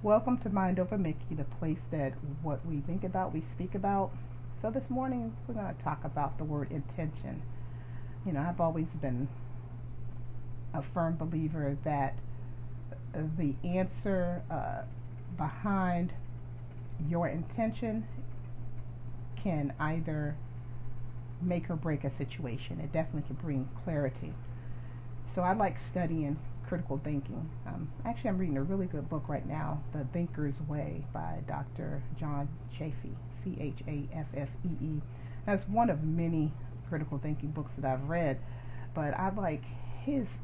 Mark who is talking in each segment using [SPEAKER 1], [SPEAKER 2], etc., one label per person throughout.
[SPEAKER 1] Welcome to Mind Over Mickey, the place that what we think about, we speak about. So this morning we're going to talk about the word intention. You know, I've always been a firm believer that the answer uh, behind your intention can either make or break a situation. It definitely can bring clarity. So I like studying critical thinking. Um, actually, I'm reading a really good book right now, The Thinker's Way by Dr. John Chaffee, C H A F F E E. That's one of many critical thinking books that I've read, but I like his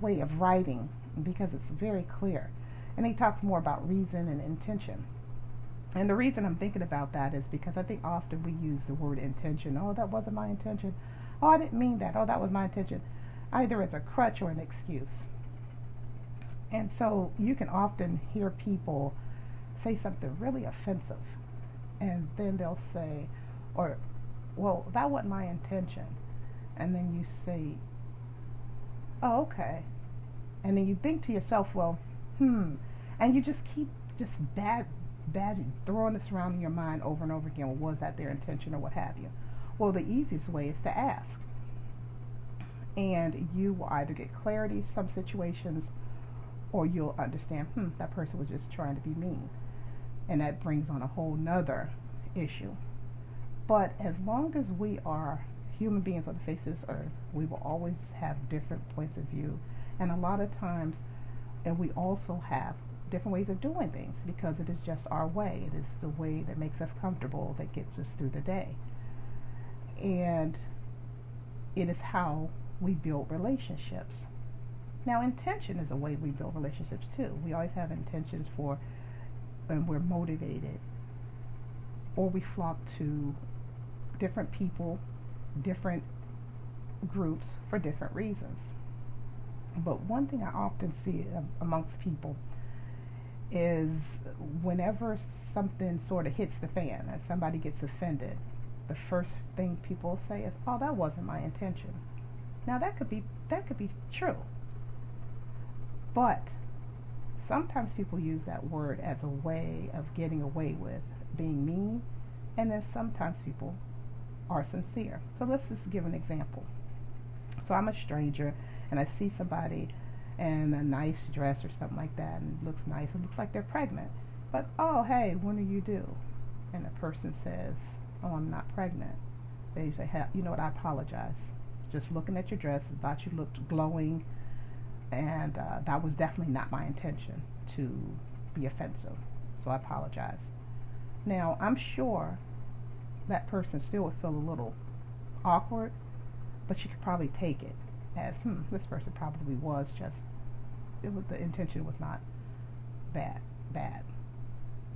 [SPEAKER 1] way of writing because it's very clear. And he talks more about reason and intention. And the reason I'm thinking about that is because I think often we use the word intention. Oh, that wasn't my intention. Oh, I didn't mean that. Oh, that was my intention. Either as a crutch or an excuse. And so you can often hear people say something really offensive, and then they'll say, or, well, that wasn't my intention. And then you say, oh, okay. And then you think to yourself, well, hmm. And you just keep just bad, bad, throwing this around in your mind over and over again. Well, was that their intention or what have you? Well, the easiest way is to ask. And you will either get clarity some situations or you'll understand, hmm, that person was just trying to be mean. And that brings on a whole nother issue. But as long as we are human beings on the face of this earth, we will always have different points of view. And a lot of times, and we also have different ways of doing things because it is just our way. It is the way that makes us comfortable, that gets us through the day. And it is how we build relationships. Now, intention is a way we build relationships too. We always have intentions for when we're motivated, or we flock to different people, different groups for different reasons. But one thing I often see amongst people is whenever something sort of hits the fan or somebody gets offended, the first thing people say is, "Oh, that wasn't my intention." Now that could be that could be true. But sometimes people use that word as a way of getting away with being mean, and then sometimes people are sincere. So let's just give an example. So I'm a stranger and I see somebody in a nice dress or something like that and looks nice. It looks like they're pregnant. But oh hey, when are you due? And the person says, Oh, I'm not pregnant. They say, hey, you know what, I apologize. Just looking at your dress, thought you looked glowing and uh, that was definitely not my intention to be offensive. So I apologize. Now, I'm sure that person still would feel a little awkward, but she could probably take it as, hmm, this person probably was just, it was, the intention was not bad, bad.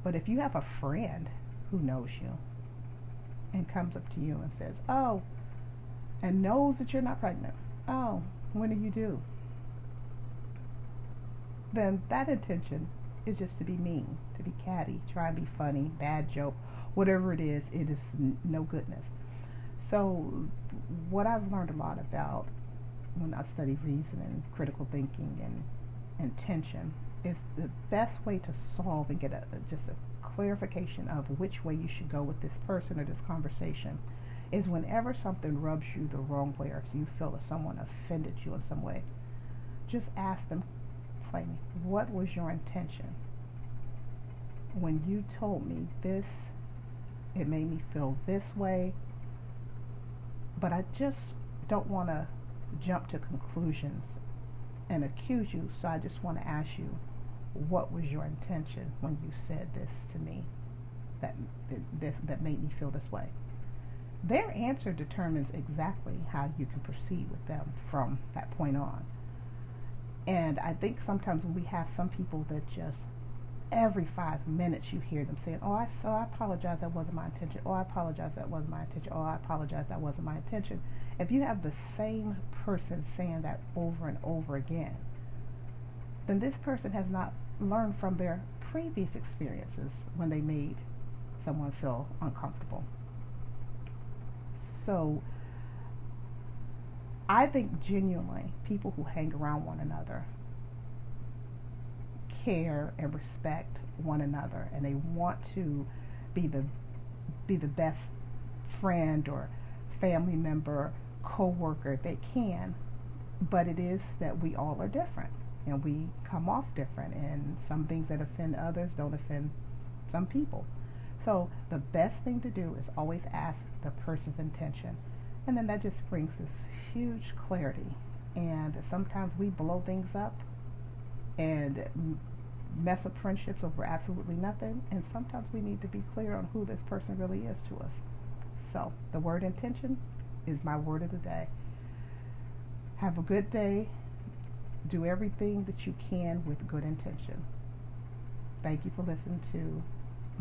[SPEAKER 1] But if you have a friend who knows you and comes up to you and says, oh, and knows that you're not pregnant, oh, when do you due? Then that intention is just to be mean, to be catty, try and be funny, bad joke, whatever it is, it is no goodness. So, what I've learned a lot about when I study reason and critical thinking and intention is the best way to solve and get a, just a clarification of which way you should go with this person or this conversation is whenever something rubs you the wrong way or if you feel that someone offended you in some way, just ask them me, what was your intention? When you told me this, it made me feel this way, but I just don't want to jump to conclusions and accuse you, so I just want to ask you, what was your intention when you said this to me that, that, that made me feel this way? Their answer determines exactly how you can proceed with them from that point on. And I think sometimes when we have some people that just every five minutes you hear them saying, "Oh, I so I apologize, that wasn't my intention. Oh, I apologize, that wasn't my intention. Oh, I apologize, that wasn't my intention." If you have the same person saying that over and over again, then this person has not learned from their previous experiences when they made someone feel uncomfortable. So I think genuinely people who hang around one another care and respect one another and they want to be the be the best friend or family member, co-worker they can. But it is that we all are different and we come off different and some things that offend others don't offend some people. So the best thing to do is always ask the person's intention. And then that just brings this huge clarity. And sometimes we blow things up and mess up friendships over absolutely nothing. And sometimes we need to be clear on who this person really is to us. So the word intention is my word of the day. Have a good day. Do everything that you can with good intention. Thank you for listening to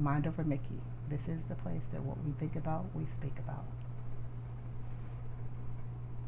[SPEAKER 1] Mind Over Mickey. This is the place that what we think about, we speak about.